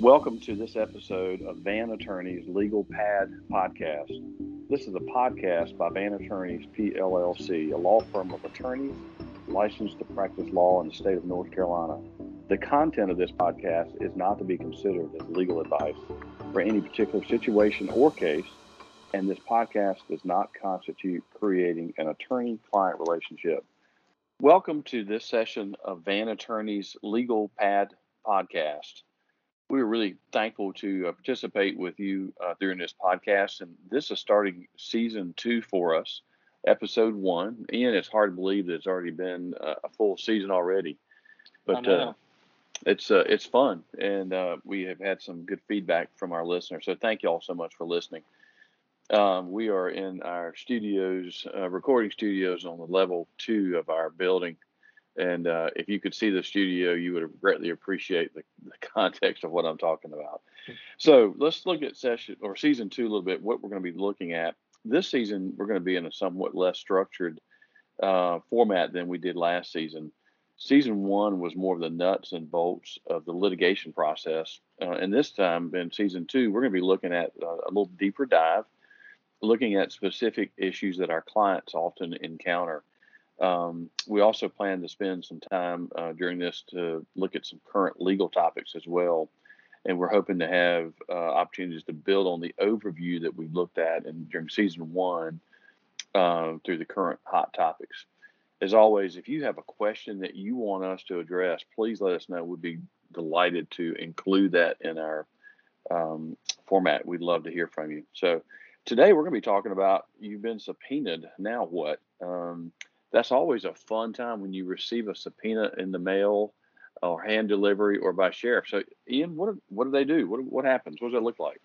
Welcome to this episode of Van Attorneys Legal Pad Podcast. This is a podcast by Van Attorneys PLLC, a law firm of attorneys licensed to practice law in the state of North Carolina. The content of this podcast is not to be considered as legal advice for any particular situation or case, and this podcast does not constitute creating an attorney client relationship. Welcome to this session of Van Attorneys Legal Pad Podcast we were really thankful to uh, participate with you uh, during this podcast. And this is starting season two for us, episode one. Ian, it's hard to believe that it's already been uh, a full season already, but uh, it's uh, it's fun, and uh, we have had some good feedback from our listeners. So thank you all so much for listening. Um, we are in our studios, recording studios on the level two of our building and uh, if you could see the studio, you would greatly appreciate the, the, context of what I'm talking about. So let's look at session or season two a little bit. What we're going to be looking at this season, we're going to be in a somewhat less structured uh, format than we did last season. Season one was more of the nuts and bolts of the litigation process, uh, and this time in season two, we're going to be looking at a little deeper dive, looking at specific issues that our clients often encounter um, we also plan to spend some time uh, during this to look at some current legal topics as well. And we're hoping to have uh, opportunities to build on the overview that we've looked at in, during season one uh, through the current hot topics. As always, if you have a question that you want us to address, please let us know. We'd be delighted to include that in our um, format. We'd love to hear from you. So today we're going to be talking about you've been subpoenaed. Now what? Um, that's always a fun time when you receive a subpoena in the mail or hand delivery or by sheriff. So, Ian, what what do they do? What what happens? What does it look like?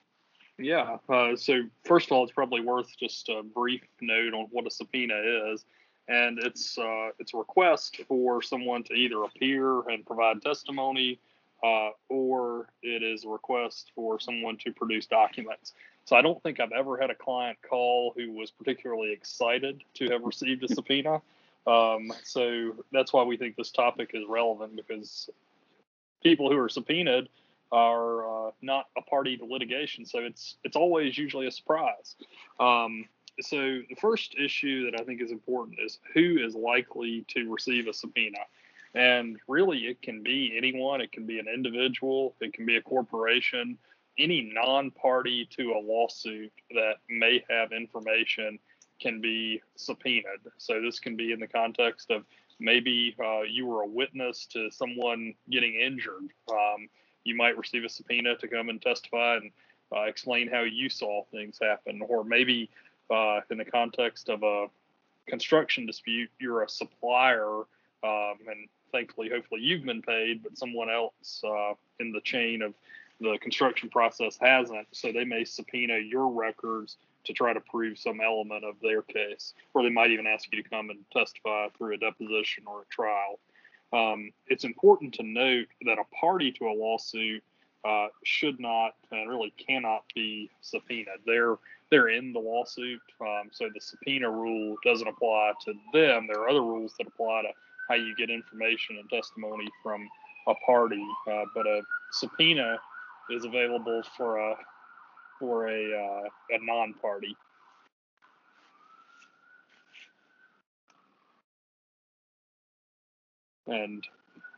Yeah. Uh, so first of all, it's probably worth just a brief note on what a subpoena is, and it's uh, it's a request for someone to either appear and provide testimony, uh, or it is a request for someone to produce documents. So I don't think I've ever had a client call who was particularly excited to have received a subpoena. Um, so that's why we think this topic is relevant because people who are subpoenaed are uh, not a party to litigation, so it's it's always usually a surprise. Um, so the first issue that I think is important is who is likely to receive a subpoena. And really, it can be anyone. It can be an individual. It can be a corporation any non-party to a lawsuit that may have information can be subpoenaed. So this can be in the context of maybe uh, you were a witness to someone getting injured. Um, you might receive a subpoena to come and testify and uh, explain how you saw things happen, or maybe uh, in the context of a construction dispute, you're a supplier, um, and thankfully, hopefully, you've been paid, but someone else uh, in the chain of the construction process hasn't, so they may subpoena your records to try to prove some element of their case, or they might even ask you to come and testify through a deposition or a trial. Um, it's important to note that a party to a lawsuit uh, should not and really cannot be subpoenaed. They're they're in the lawsuit, um, so the subpoena rule doesn't apply to them. There are other rules that apply to how you get information and testimony from a party, uh, but a subpoena is available for a for a uh, a non-party. And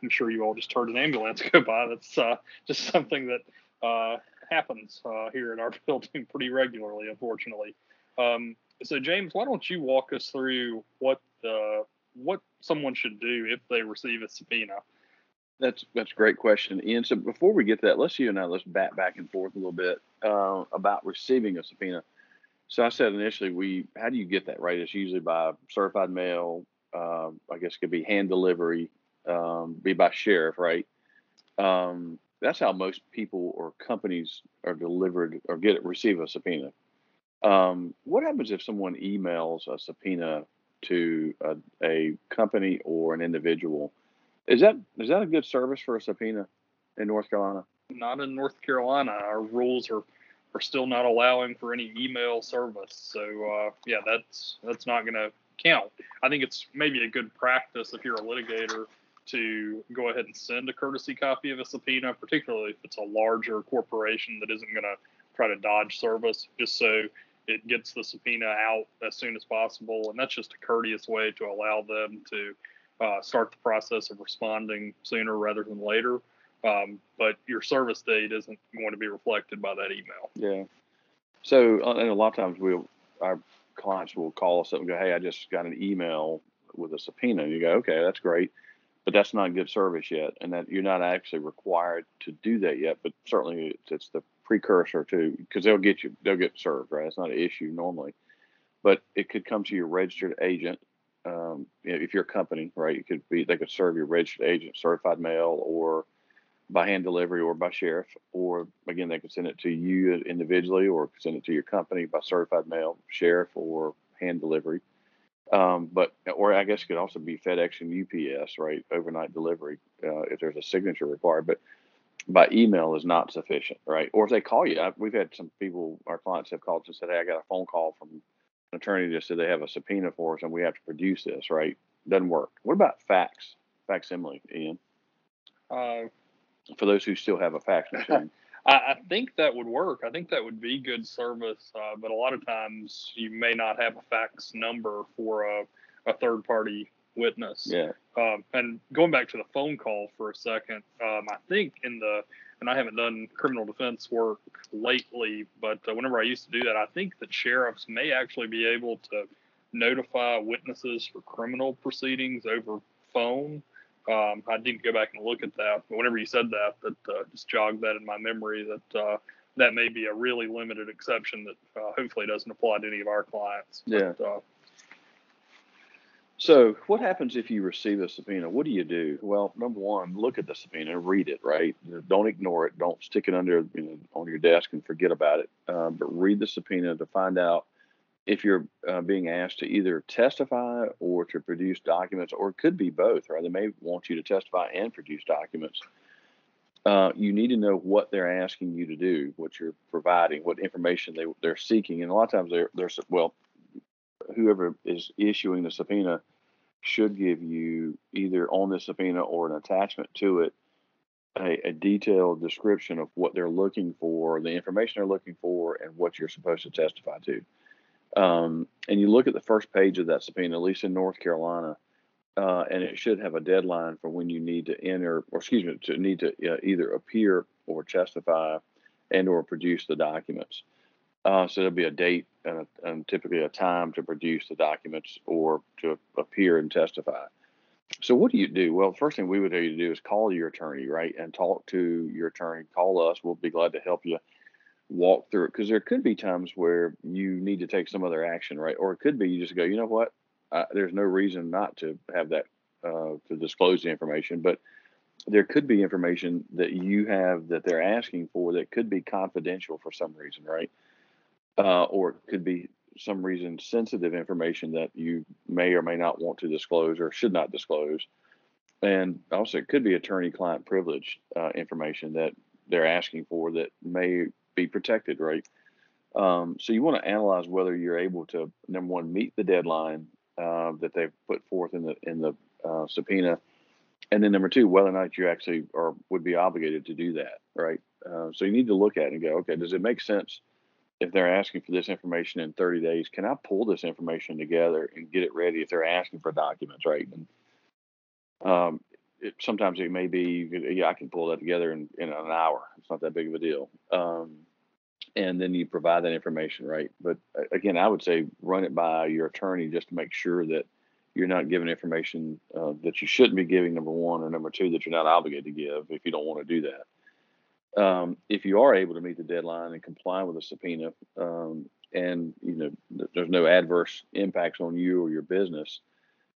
I'm sure you all just heard an ambulance go by. That's uh, just something that uh, happens uh, here in our building pretty regularly, unfortunately. Um, so, James, why don't you walk us through what the what someone should do if they receive a subpoena? That's that's a great question, Ian. So before we get to that, let's you and I let's bat back and forth a little bit uh, about receiving a subpoena. So I said initially, we how do you get that right? It's usually by certified mail. Uh, I guess it could be hand delivery, um, be by sheriff, right? Um, that's how most people or companies are delivered or get receive a subpoena. Um, what happens if someone emails a subpoena to a, a company or an individual? Is that is that a good service for a subpoena in North Carolina? Not in North Carolina. Our rules are are still not allowing for any email service. So uh, yeah, that's that's not going to count. I think it's maybe a good practice if you're a litigator to go ahead and send a courtesy copy of a subpoena, particularly if it's a larger corporation that isn't going to try to dodge service, just so it gets the subpoena out as soon as possible. And that's just a courteous way to allow them to uh, start the process of responding sooner rather than later. Um, but your service date isn't going to be reflected by that email. Yeah. So, uh, and a lot of times we'll, our clients will call us up and go, Hey, I just got an email with a subpoena. And you go, okay, that's great. But that's not good service yet. And that you're not actually required to do that yet. But certainly it's, it's the precursor to, because they'll get you, they'll get served, right? It's not an issue normally. But it could come to your registered agent. Um, if you're a company, right, it could be, they could serve your registered agent, certified mail, or by hand delivery or by sheriff, or again, they could send it to you individually or send it to your company by certified mail, sheriff, or hand delivery. Um, but or I guess it could also be FedEx and UPS, right? Overnight delivery uh, if there's a signature required. But by email is not sufficient, right? Or if they call you, I, we've had some people, our clients have called and said, "Hey, I got a phone call from attorney just said they have a subpoena for us and we have to produce this," right? Doesn't work. What about fax, facsimile, Ian? Uh, for those who still have a fax machine. I, I, think that would work. I think that would be good service, uh, but a lot of times you may not have a fax number for a, a third party witness. Yeah. Um, and going back to the phone call for a second, um, I think in the and I haven't done criminal defense work lately, but uh, whenever I used to do that, I think that sheriffs may actually be able to notify witnesses for criminal proceedings over phone. Um, I didn't go back and look at that. But whenever you said that, that uh, just jogged that in my memory that uh, that may be a really limited exception that uh, hopefully doesn't apply to any of our clients. Yeah. But, uh, so, what happens if you receive a subpoena? What do you do? Well, number one, look at the subpoena, read it. Right, don't ignore it. Don't stick it under you know, on your desk and forget about it. Um, but read the subpoena to find out if you're uh, being asked to either testify or to produce documents, or it could be both, right? They may want you to testify and produce documents. Uh, you need to know what they're asking you to do, what you're providing, what information they, they're seeking. And a lot of times they're, they're, well, whoever is issuing the subpoena should give you either on the subpoena or an attachment to it a, a, detailed description of what they're looking for, the information they're looking for, and what you're supposed to testify to. Um, and you look at the first page of that subpoena, at least in North Carolina, uh, and it should have a deadline for when you need to enter, or excuse me, to need to uh, either appear or testify and or produce the documents. Uh, so there'll be a date and, and, typically a time to produce the documents or to appear and testify. So what do you do? Well, the first thing we would tell you to do is call your attorney, right, and talk to your attorney. Call us. We'll be glad to help you walk through it because there could be times where you need to take some other action, right? Or it could be you just go, you know what? Uh, there's no reason not to have that uh, to disclose the information, but there could be information that you have that they're asking for that could be confidential for some reason, right? Uh, or it could be some reason sensitive information that you may or may not want to disclose or should not disclose. And also, it could be attorney client privilege uh, information that they're asking for that may be protected, right? Um, so you want to analyze whether you're able to number one meet the deadline uh, that they've put forth in the in the uh, subpoena, and then number two whether or not you actually are would be obligated to do that, right? Uh, so you need to look at it and go, okay, does it make sense if they're asking for this information in 30 days? Can I pull this information together and get it ready if they're asking for documents, right? And um, it, sometimes it may be, yeah, I can pull that together in, in an hour. It's not that big of a deal. Um, and then you provide that information, right? But uh, again, I would say run it by your attorney just to make sure that you're not giving information uh, that you shouldn't be giving. Number one, or number two, that you're not obligated to give if you don't want to do that. Um, if you are able to meet the deadline and comply with a subpoena, um, and you know there's no adverse impacts on you or your business,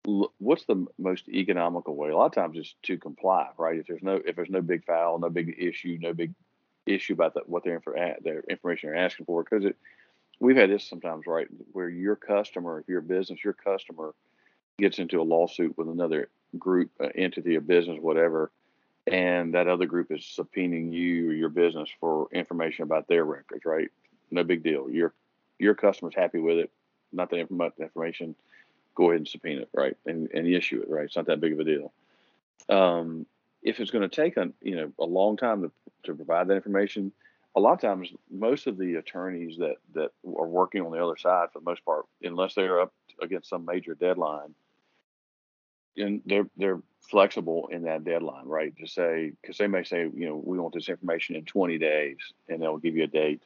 what's the most economical way? A lot of times it's to comply, right? If there's no if there's no big foul, no big issue, no big issue about the, what their, their information they're asking for because it we've had this sometimes right where your customer if your business your customer gets into a lawsuit with another group uh, entity a business whatever and that other group is subpoenaing you or your business for information about their records right? No big deal. Your your customer's happy with it. Not the information. Go ahead and subpoena it right? And, and issue it right? It's not that big of a deal. Um, if it's going to take a you know a long time to, to provide that information, a lot of times most of the attorneys that that are working on the other side for the most part, unless they're up against some major deadline, and they're they're flexible in that deadline, right? To say because they may say you know we want this information in 20 days, and they'll give you a date.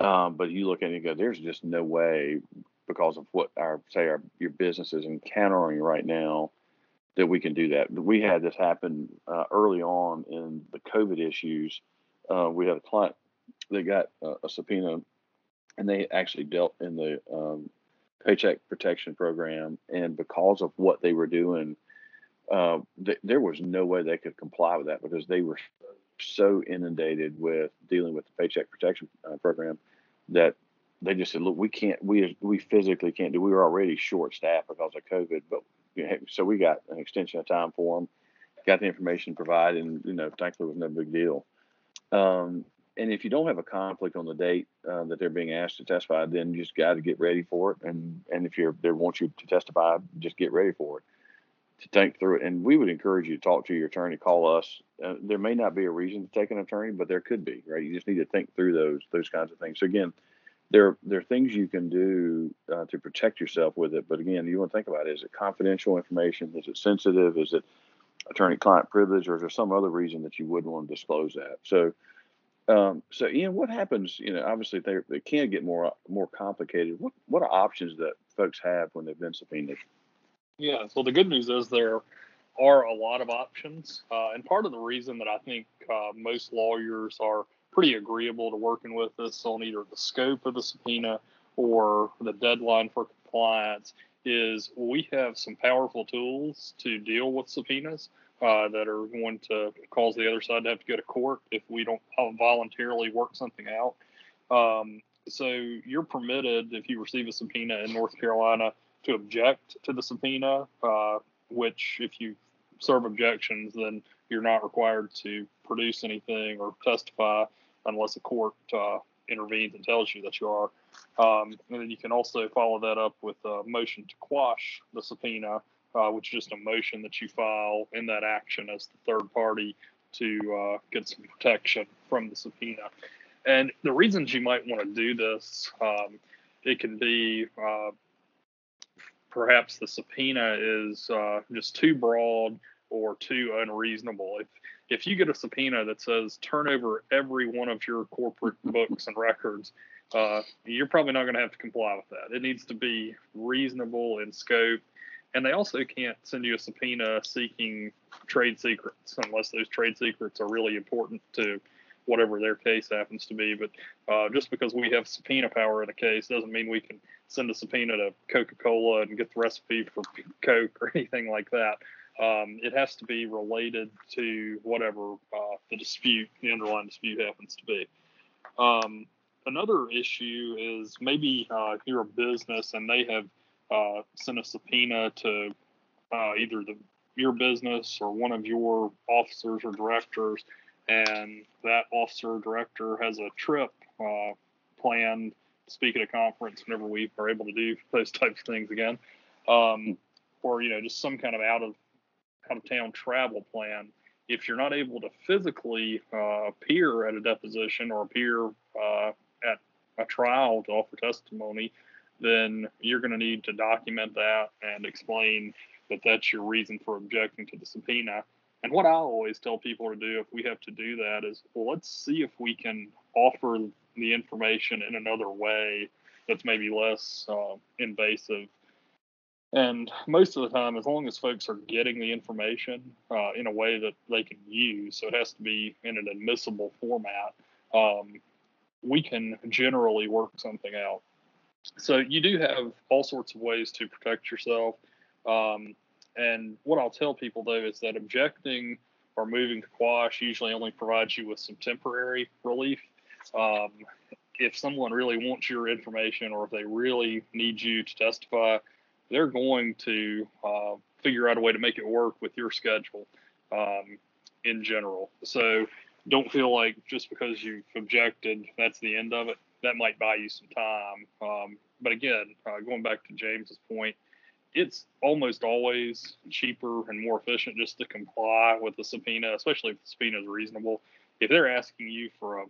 Um, but you look at it and go, there's just no way because of what our say our your business is encountering right now that we can do that. We had this happen uh, early on in the COVID issues. Uh, we had a client that got a, a, subpoena, and they actually dealt in the um, Paycheck Protection Program, and because of what they were doing, uh, th- there was no way they could comply with that because they were so inundated with dealing with the Paycheck Protection uh, Program that they just said, "Look, we can't. We we physically can't do. We were already short staffed because of COVID, but so we got an extension of time for them, got the information provided, and you know, thankfully, it was no big deal. Um, and if you don't have a conflict on the date uh, that they're being asked to testify, then you just got to get ready for it. And and if you're they want you to testify, just get ready for it to think through it. And we would encourage you to talk to your attorney, call us. Uh, there may not be a reason to take an attorney, but there could be, right? You just need to think through those those kinds of things. So again, there there are things you can do uh, to protect yourself with it. But again, you want to think about it. Is it confidential information? Is it sensitive? Is it attorney-client privilege, or is there some other reason that you wouldn't want to disclose that? So, um, so Ian, what happens? You know, obviously they they can get more more complicated. What what are options that folks have when they've been subpoenaed? Yeah. So the good news is there are a lot of options, uh, and part of the reason that I think uh, most lawyers are pretty agreeable to working with us on either the scope of the subpoena or the deadline for compliance is we have some powerful tools to deal with subpoenas uh, that are going to cause the other side to have to go to court if we don't voluntarily work something out. Um, so you're permitted, if you receive a subpoena in North Carolina, to object to the subpoena, uh, which if you serve objections, then you're not required to produce anything or testify unless a court uh, intervenes and tells you that you are. Um, and then you can also follow that up with a motion to quash the subpoena, uh, which is just a motion that you file in that action as the third party to uh, get some protection from the subpoena. And the reasons you might want to do this, um, it can be uh, perhaps the subpoena is uh, just too broad or too unreasonable. If if you get a subpoena that says turn over every one of your corporate books and records, uh, you're probably not going to have to comply with that. It needs to be reasonable in scope. And they also can't send you a subpoena seeking trade secrets unless those trade secrets are really important to whatever their case happens to be. But uh, just because we have subpoena power in a case doesn't mean we can send a subpoena to Coca Cola and get the recipe for Coke or anything like that. Um, it has to be related to whatever uh, the dispute, the underlying dispute happens to be. Um, another issue is maybe uh, you're a business and they have uh, sent a subpoena to uh, either the your business or one of your officers or directors, and that officer or director has a trip uh, planned to speak at a conference whenever we are able to do those types of things again. Um, or you know just some kind of out of out of town travel plan, if you're not able to physically uh, appear at a deposition or appear uh, a trial to offer testimony, then you're going to need to document that and explain that that's your reason for objecting to the subpoena. And what I always tell people to do if we have to do that is, well, let's see if we can offer the information in another way that's maybe less uh, invasive and most of the time, as long as folks are getting the information uh, in a way that they can use, so it has to be in an admissible format, um, we can generally work something out. So you do have all sorts of ways to protect yourself. Um, and what I'll tell people though is that objecting or moving to quash usually only provides you with some temporary relief. Um, if someone really wants your information or if they really need you to testify, they're going to uh, figure out a way to make it work with your schedule um, in general. So don't feel like just because you've objected, that's the end of it. That might buy you some time. Um, but again, uh, going back to James's point, it's almost always cheaper and more efficient just to comply with the subpoena, especially if the subpoena is reasonable. If they're asking you for a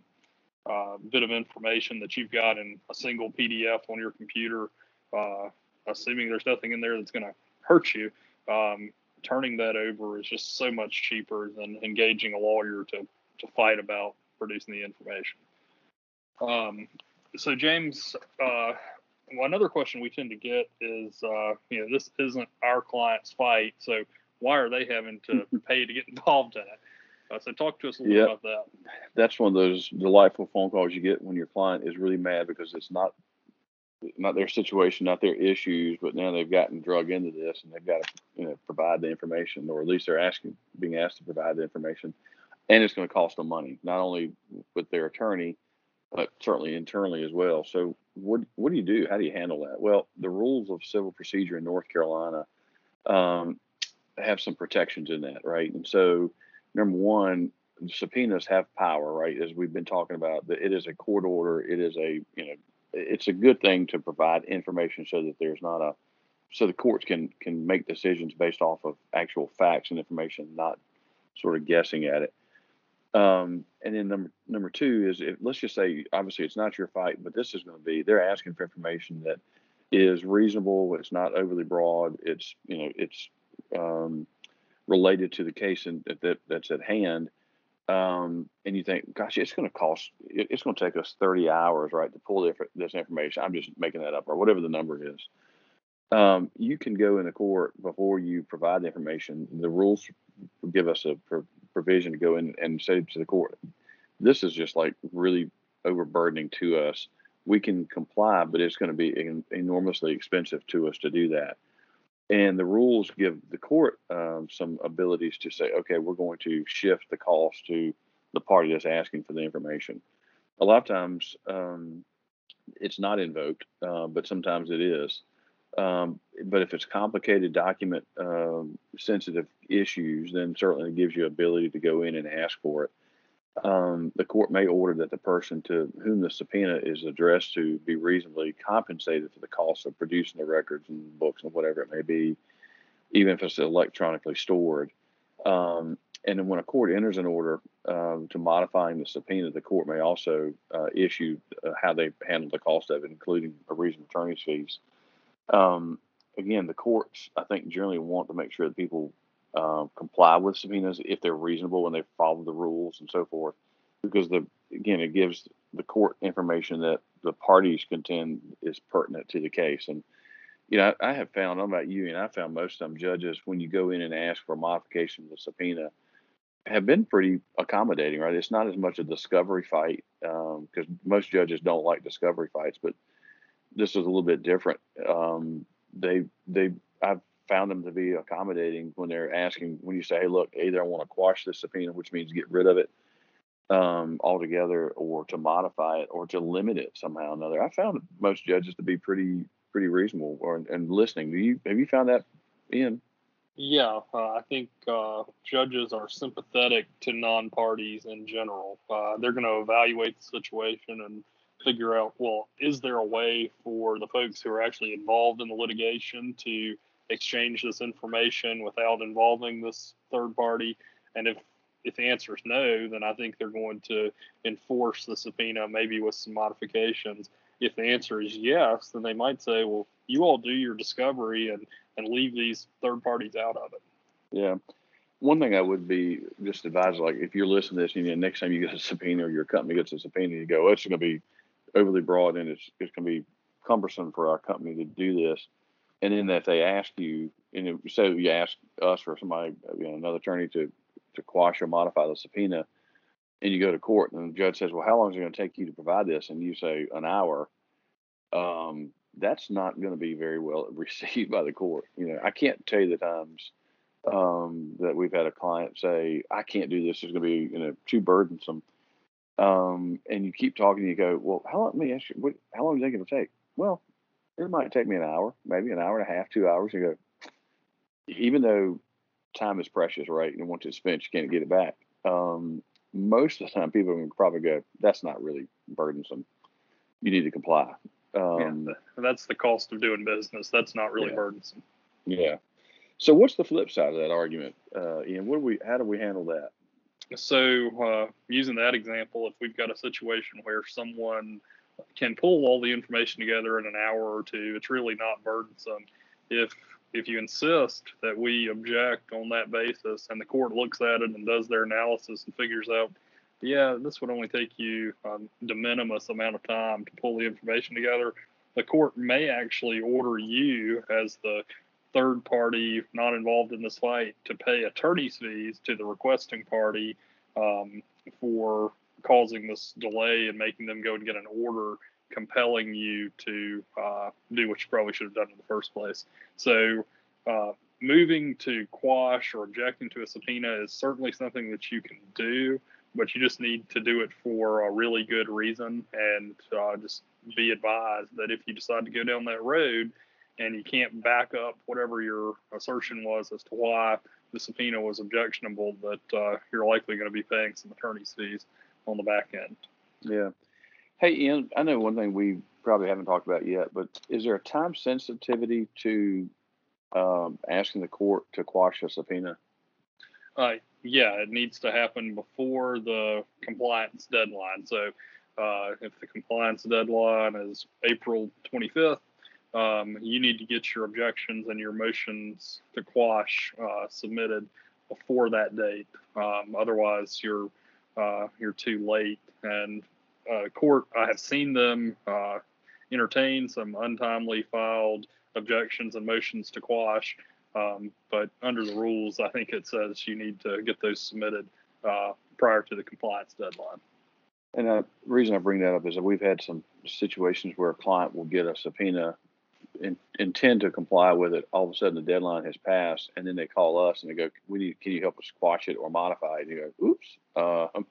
uh, bit of information that you've got in a single PDF on your computer, uh, assuming there's nothing in there that's going to hurt you, um, turning that over is just so much cheaper than engaging a lawyer to, to fight about producing the information. Um, so, James, uh, well, another question we tend to get is, uh, you know, this isn't our client's fight, so why are they having to pay to get involved in it? Uh, so talk to us a little yep. about that. That's one of those delightful phone calls you get when your client is really mad because it's not not their situation, not their issues, but now they've gotten drug into this and they've got to you know provide the information, or at least they're asking being asked to provide the information, and it's going to cost them money, not only with their attorney, but certainly internally as well. So what what do you do? How do you handle that? Well, the rules of civil procedure in North Carolina um, have some protections in that, right? And so number one, subpoenas have power, right? As we've been talking about, it is a court order. It is a you know, it's a good thing to provide information so that there's not a so the courts can can make decisions based off of actual facts and information, not sort of guessing at it. Um, and then number number two is if, let's just say obviously it's not your fight, but this is going to be they're asking for information that is reasonable. It's not overly broad. It's you know it's um, related to the case in, that that's at hand. Um, and you think, gosh, it's going to cost, it's going to take us 30 hours, right, to pull this information. I'm just making that up, or whatever the number is. Um, you can go into court before you provide the information. The rules give us a provision to go in and say to the court, this is just like really overburdening to us. We can comply, but it's going to be enormously expensive to us to do that. And the rules give the court um, some abilities to say, okay, we're going to shift the cost to the party that's asking for the information. A lot of times um, it's not invoked, uh, but sometimes it is. Um, but if it's complicated document um, sensitive issues, then certainly it gives you ability to go in and ask for it um, the court may order that the person to whom the subpoena is addressed to be reasonably compensated for the cost of producing the records and books and whatever it may be, even if it's electronically stored. Um, and then when a court enters an order um, to modifying the subpoena, the court may also uh, issue uh, how they handle the cost of it, including a reasonable attorney's fees. Um, again, the courts, I think, generally want to make sure that people uh, comply with subpoenas if they're reasonable and they follow the rules and so forth. Because the again, it gives the court information that the parties contend is pertinent to the case. And you know, I, I have found, I about you, and I found most of them judges when you go in and ask for a modification of the subpoena have been pretty accommodating, right? It's not as much a discovery fight because um, most judges don't like discovery fights, but this is a little bit different. Um, they they I've found them to be accommodating when they're asking when you say, "Hey, look, either I want to quash the subpoena, which means get rid of it um, altogether, or to modify it, or to limit it somehow or another." I found most judges to be pretty pretty reasonable or and listening. Do you have you found that, Ian? Yeah, uh, I think uh, judges are sympathetic to non-parties in general. Uh, they're going to evaluate the situation and figure out, well, is there a way for the folks who are actually involved in the litigation to exchange this information without involving this third party? And if if the answer is no, then I think they're going to enforce the subpoena, maybe with some modifications. If the answer is yes, then they might say, well, you all do your discovery and, and leave these third parties out of it. Yeah. One thing I would be just advise, like if you're listening to this and you know, next time you get a subpoena or your company gets a subpoena, you go, oh, it's going to be overly broad and it's, it's going to be cumbersome for our company to do this and then if they ask you, and so you ask us or somebody, you know, another attorney to to quash or modify the subpoena, and you go to court, and the judge says, "Well, how long is it going to take you to provide this?" and you say an hour, um, that's not going to be very well received by the court. You know, I can't tell you the times um, that we've had a client say, "I can't do this; it's going to be you know too burdensome." Um, and you keep talking, and you go, "Well, how long? Let me ask you, what, how long is it going to take?" Well, it might take me an hour, maybe an hour and a half, two hours. You go, even though time is precious, right? And once it's spent, you can't get it back. Um, most of the time, people can probably go, that's not really burdensome. You need to comply. Um, yeah, that's the cost of doing business. That's not really yeah. burdensome. Yeah. So what's the flip side of that argument, uh, Ian? What do we? How do we handle that? So uh, using that example, if we've got a situation where someone can pull all the information together in an hour or two, it's really not burdensome. If if you insist that we object on that basis and the court looks at it and does their analysis and figures out, yeah, this would only take you a de minimis amount of time to pull the information together, the court may actually order you as the third party not involved in this fight to pay attorney's fees to the requesting party um, for causing this delay and making them go and get an order compelling you to uh, do what you probably should have done in the first place. So, uh, moving to quash or objecting to a subpoena is certainly something that you can do, but you just need to do it for a really good reason and uh, just be advised that if you decide to go down that road and you can't back up whatever your assertion was as to why the subpoena was objectionable, that uh, you're likely going to be paying some attorney's fees on the back end. Yeah. Hey, Ian, I know one thing we probably haven't talked about yet, but is there a time sensitivity to um, asking the court to quash a subpoena? Uh, yeah, it needs to happen before the compliance deadline. So uh, if the compliance deadline is April 25th, um, you need to get your objections and your motions to quash uh, submitted before that date. Um, otherwise, you're uh, you're too late. And uh, court, I have seen them uh, entertain some untimely filed objections and motions to quash. Um, but under the rules, I think it says you need to get those submitted uh, prior to the compliance deadline. And the reason I bring that up is that we've had some situations where a client will get a subpoena in, intend to comply with it. All of a sudden, the deadline has passed, and then they call us and they go, "We need. Can you help us squash it or modify it?" And you go, "Oops." Uh,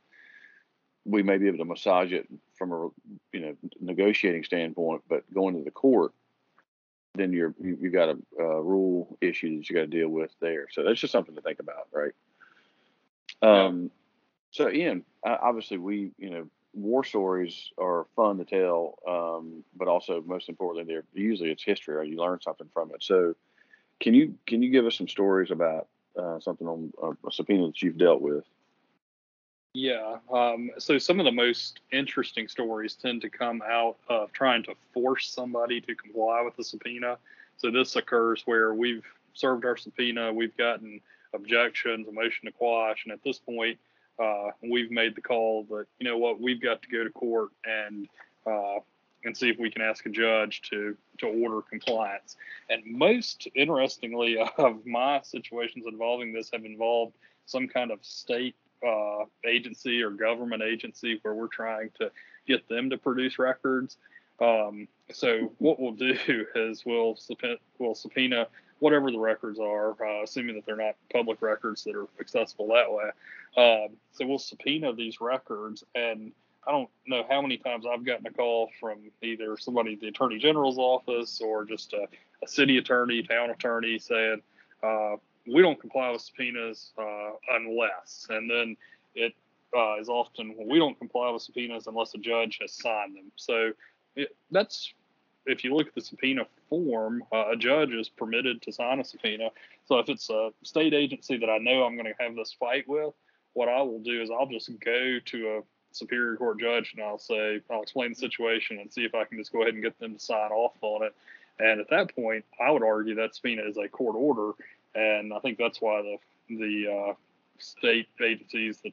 we may be able to massage it from a you know negotiating standpoint, but going to the court, then you're you, you got a, a rule issue that you got to deal with there. So that's just something to think about, right? Um, yeah. So Ian, obviously we you know war stories are fun to tell, um, but also most importantly, they're usually it's history or you learn something from it. So, can you can you give us some stories about uh, something on uh, a subpoena that you've dealt with? Yeah. Um, so some of the most interesting stories tend to come out of trying to force somebody to comply with the subpoena. So this occurs where we've served our subpoena, we've gotten objections, a motion to quash, and at this point uh, we've made the call that you know what we've got to go to court and uh, and see if we can ask a judge to to order compliance. And most interestingly, of my situations involving this have involved some kind of state uh, agency or government agency where we're trying to get them to produce records. Um, so what we'll do is we'll we'll subpoena whatever the records are, uh, assuming that they're not public records that are accessible that way. Um, so we'll subpoena these records, and I don't know how many times I've gotten a call from either somebody at the Attorney General's office or just a, a city attorney, town attorney saying, uh, we don't comply with subpoenas uh, unless, and then it uh, is often well, we don't comply with subpoenas unless a judge has signed them. So it, that's if you look at the subpoena form, uh, a judge is permitted to sign a subpoena. So if it's a state agency that I know I'm going to have this fight with, what I will do is I'll just go to a superior court judge and I'll say I'll explain the situation and see if I can just go ahead and get them to sign off on it. And at that point, I would argue that subpoena is a court order, and I think that's why the the uh, state agencies, the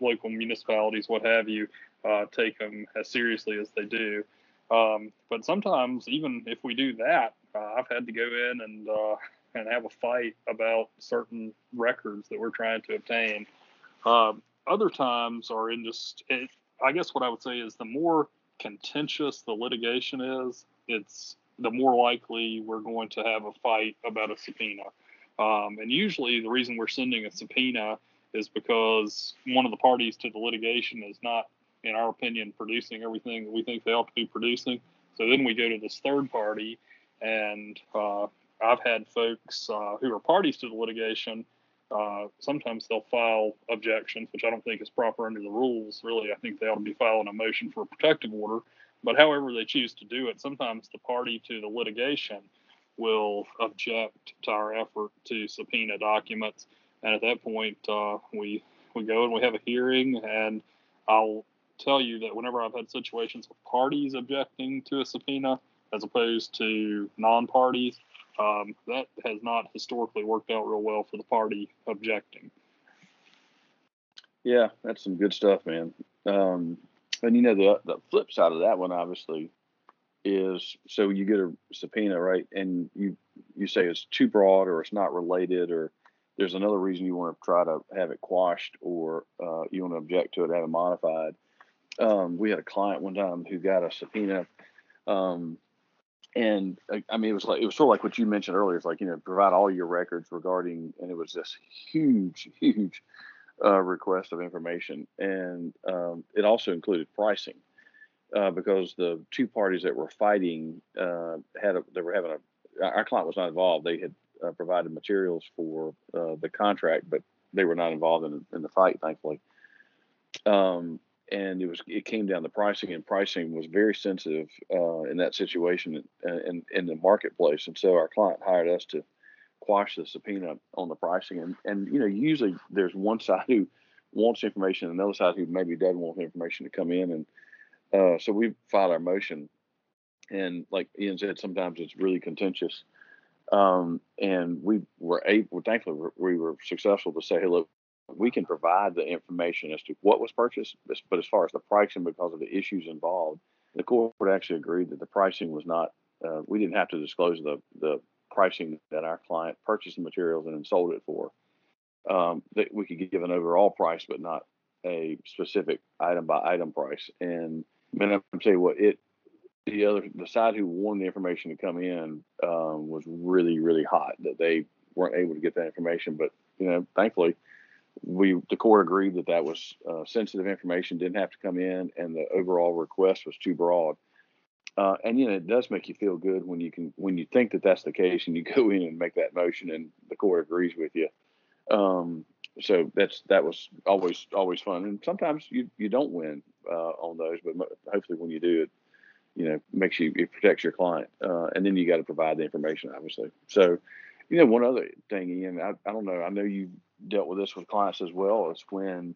local municipalities, what have you, uh, take them as seriously as they do. Um, but sometimes, even if we do that, uh, I've had to go in and uh, and have a fight about certain records that we're trying to obtain. Um, other times are in just, it, I guess what I would say is the more contentious the litigation is, it's the more likely we're going to have a fight about a subpoena. Um, and usually, the reason we're sending a subpoena is because one of the parties to the litigation is not in our opinion, producing everything that we think they ought to be producing. So then we go to this third party, and uh, I've had folks uh, who are parties to the litigation. Uh, sometimes they'll file objections, which I don't think is proper under the rules. Really, I think they ought to be filing a motion for a protective order. But however they choose to do it, sometimes the party to the litigation will object to our effort to subpoena documents. And at that point, uh, we we go and we have a hearing. And I'll tell you that whenever I've had situations of parties objecting to a subpoena as opposed to non-parties, um, that has not historically worked out real well for the party objecting. Yeah, that's some good stuff, man. Um, and you know the the flip side of that one, obviously, is so you get a subpoena, right? And you you say it's too broad or it's not related or there's another reason you want to try to have it quashed or uh, you want to object to it, have it modified. Um, we had a client one time who got a subpoena, um, and I mean it was like it was sort of like what you mentioned earlier. It's like you know provide all your records regarding, and it was this huge, huge uh, request of information, and um, it also included pricing uh, because the two parties that were fighting uh, had a, they were having a our client was not involved. They had uh, provided materials for uh, the contract, but they were not involved in, in the fight, thankfully. Um, and it was it came down to pricing, and pricing was very sensitive uh, in that situation in, in the marketplace. And so our client hired us to quash the subpoena on the pricing. And and you know usually there's one side who wants information, and another side who maybe doesn't want information to come in, and uh, so we filed our motion, and like Ian said, sometimes it's really contentious. Um, and we were able, thankfully, we were successful to say, hey, look, we can provide the information as to what was purchased, but as far as the pricing, because of the issues involved, the court actually agreed that the pricing was not. Uh, we didn't have to disclose the the pricing that our client purchased the materials and then sold it for. Um, that we could give an overall price, but not a specific item by item price. And man, I'm saying what it the other the side who wanted the information to come in um, was really really hot that they weren't able to get that information. But you know, thankfully, we the court agreed that that was uh, sensitive information, didn't have to come in, and the overall request was too broad. Uh, and you know, it does make you feel good when you can when you think that that's the case, and you go in and make that motion, and the court agrees with you. Um, so that's that was always always fun, and sometimes you you don't win uh, on those, but hopefully when you do it, you know, makes you it protects your client, uh, and then you got to provide the information, obviously. So, you know, one other thing, Ian, I, I don't know, I know you dealt with this with clients as well, is when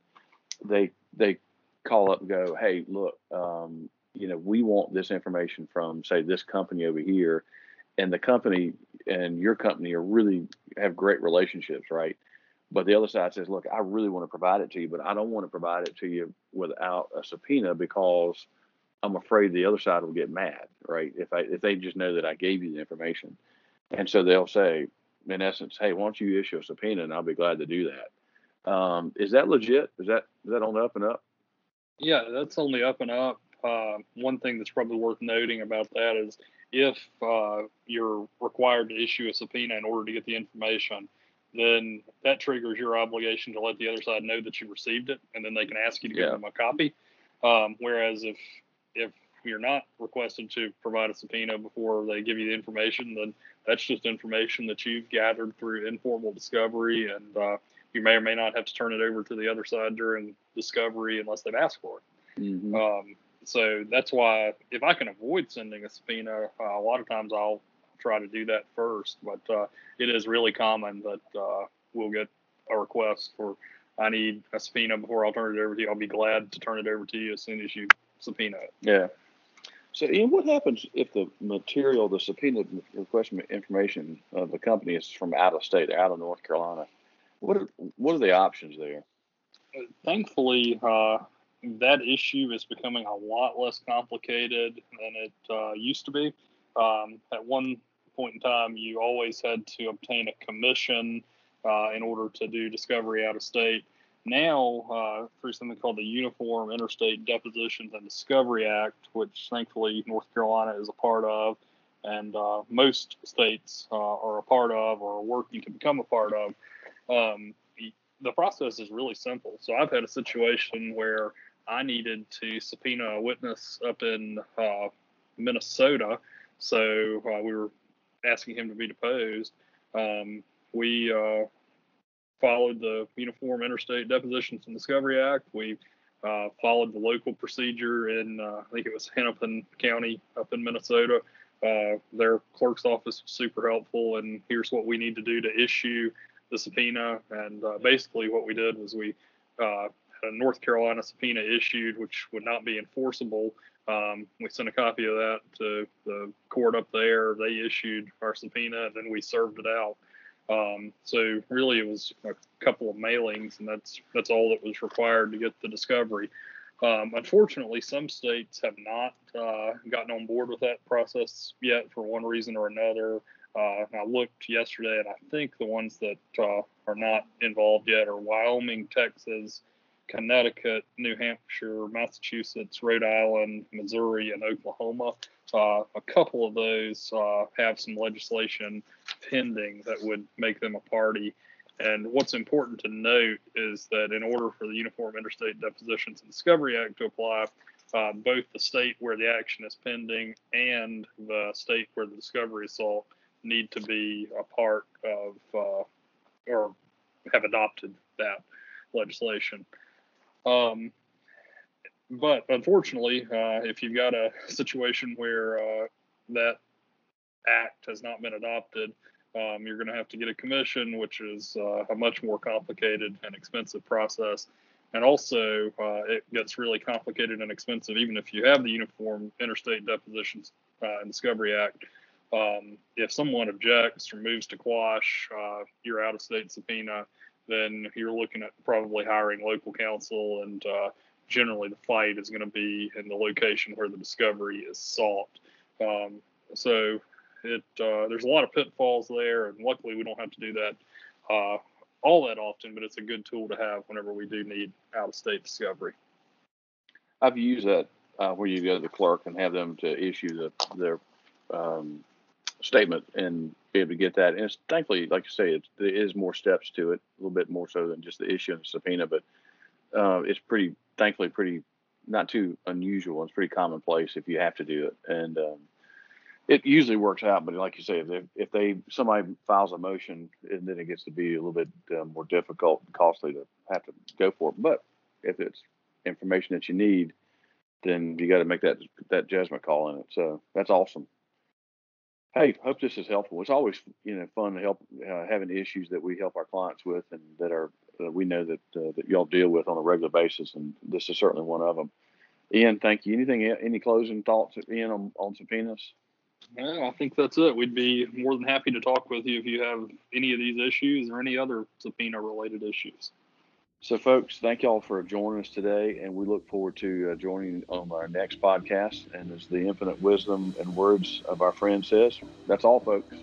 they they call up and go, hey, look, um, you know, we want this information from say this company over here, and the company and your company are really have great relationships, right? But the other side says, look, I really want to provide it to you, but I don't want to provide it to you without a subpoena because I'm afraid the other side will get mad, right? If I if they just know that I gave you the information, and so they'll say, in essence, hey, why don't you issue a subpoena, and I'll be glad to do that. Um, is that legit? Is that is that on the up and up? Yeah, that's on the up and up. Uh, one thing that's probably worth noting about that is if uh, you're required to issue a subpoena in order to get the information, then that triggers your obligation to let the other side know that you received it, and then they can ask you to give them a copy. Um, whereas if if you're not requested to provide a subpoena before they give you the information, then that's just information that you've gathered through informal discovery, and uh, you may or may not have to turn it over to the other side during discovery unless they've asked for it. Mm-hmm. Um, so that's why if I can avoid sending a subpoena, uh, a lot of times I'll try to do that first. But uh, it is really common that uh, we'll get a request for I need a subpoena before I'll turn it over to you. I'll be glad to turn it over to you as soon as you subpoena it. Yeah. So, Ian, what happens if the material, the subpoena request information of the company is from out of state, out of North Carolina? What are, what are the options there? Thankfully, uh, that issue is becoming a lot less complicated than it uh, used to be. Um, at one point in time, you always had to obtain a commission uh, in order to do discovery out of state. Now, uh, through something called the Uniform Interstate Depositions and Discovery Act, which thankfully North Carolina is a part of, and uh, most states uh, are a part of or are working to become a part of, um, the process is really simple. So I've had a situation where I needed to subpoena a witness up in uh, Minnesota. So uh, we were asking him to be deposed. Um, we uh, followed the Uniform Interstate Depositions and Discovery Act. We uh, followed the local procedure in, uh, I think it was Hennepin County up in Minnesota, uh, their clerk's office was super helpful, and here's what we need to do to issue the subpoena. And uh, basically, what we did was we uh, had a North Carolina subpoena issued, which would not be enforceable. Um, we sent a copy of that to the court up there. They issued our subpoena, and then we served it out. Um, so really, it was a couple of mailings, and that's that's all that was required to get the discovery. Um, unfortunately, some states have not uh, gotten on board with that process yet for one reason or another. Uh, I looked yesterday, and I think the ones that uh, are not involved yet are Wyoming, Texas, Connecticut, New Hampshire, Massachusetts, Rhode Island, Missouri, and Oklahoma. Uh, a couple of those uh, have some legislation pending that would make them a party. And what's important to note is that in order for the Uniform Interstate Depositions and Discovery Act to apply, uh, both the state where the action is pending and the state where the discovery is sought need to be a part of uh, or have adopted that legislation. Um, but unfortunately, uh, if you've got a situation where uh, that act has not been adopted, um, you're going to have to get a commission, which is uh, a much more complicated and expensive process. And also, uh, it gets really complicated and expensive even if you have the Uniform Interstate Depositions uh, and Discovery Act. Um, if someone objects or moves to quash uh, your out of state subpoena, then you're looking at probably hiring local counsel. And uh, generally, the fight is going to be in the location where the discovery is sought. Um, so it uh, there's a lot of pitfalls there, and luckily we don't have to do that uh, all that often. But it's a good tool to have whenever we do need out-of-state discovery. I've used that uh, where you go to the clerk and have them to issue the their um, statement and be able to get that. And it's thankfully, like you say, there is more steps to it, a little bit more so than just the issue of the subpoena, but uh, it's pretty, thankfully, pretty not too unusual. It's pretty commonplace if you have to do it, and um, it usually works out. But like you say, if they, if they somebody files a motion, and then it gets to be a little bit uh, more difficult and costly to have to go for it. But if it's information that you need, then you got to make that that judgment call in it. So that's awesome. Hey, hope this is helpful. It's always you know fun to help uh, having issues that we help our clients with and that are uh, we know that uh, that y'all deal with on a regular basis, and this is certainly one of them. Ian, thank you. Anything, any closing thoughts, Ian, on, on subpoenas? Yeah, I think that's it. We'd be more than happy to talk with you if you have any of these issues or any other subpoena related issues. So, folks, thank y'all for joining us today, and we look forward to uh, joining on our next podcast. And as the infinite wisdom and words of our friend says, that's all, folks.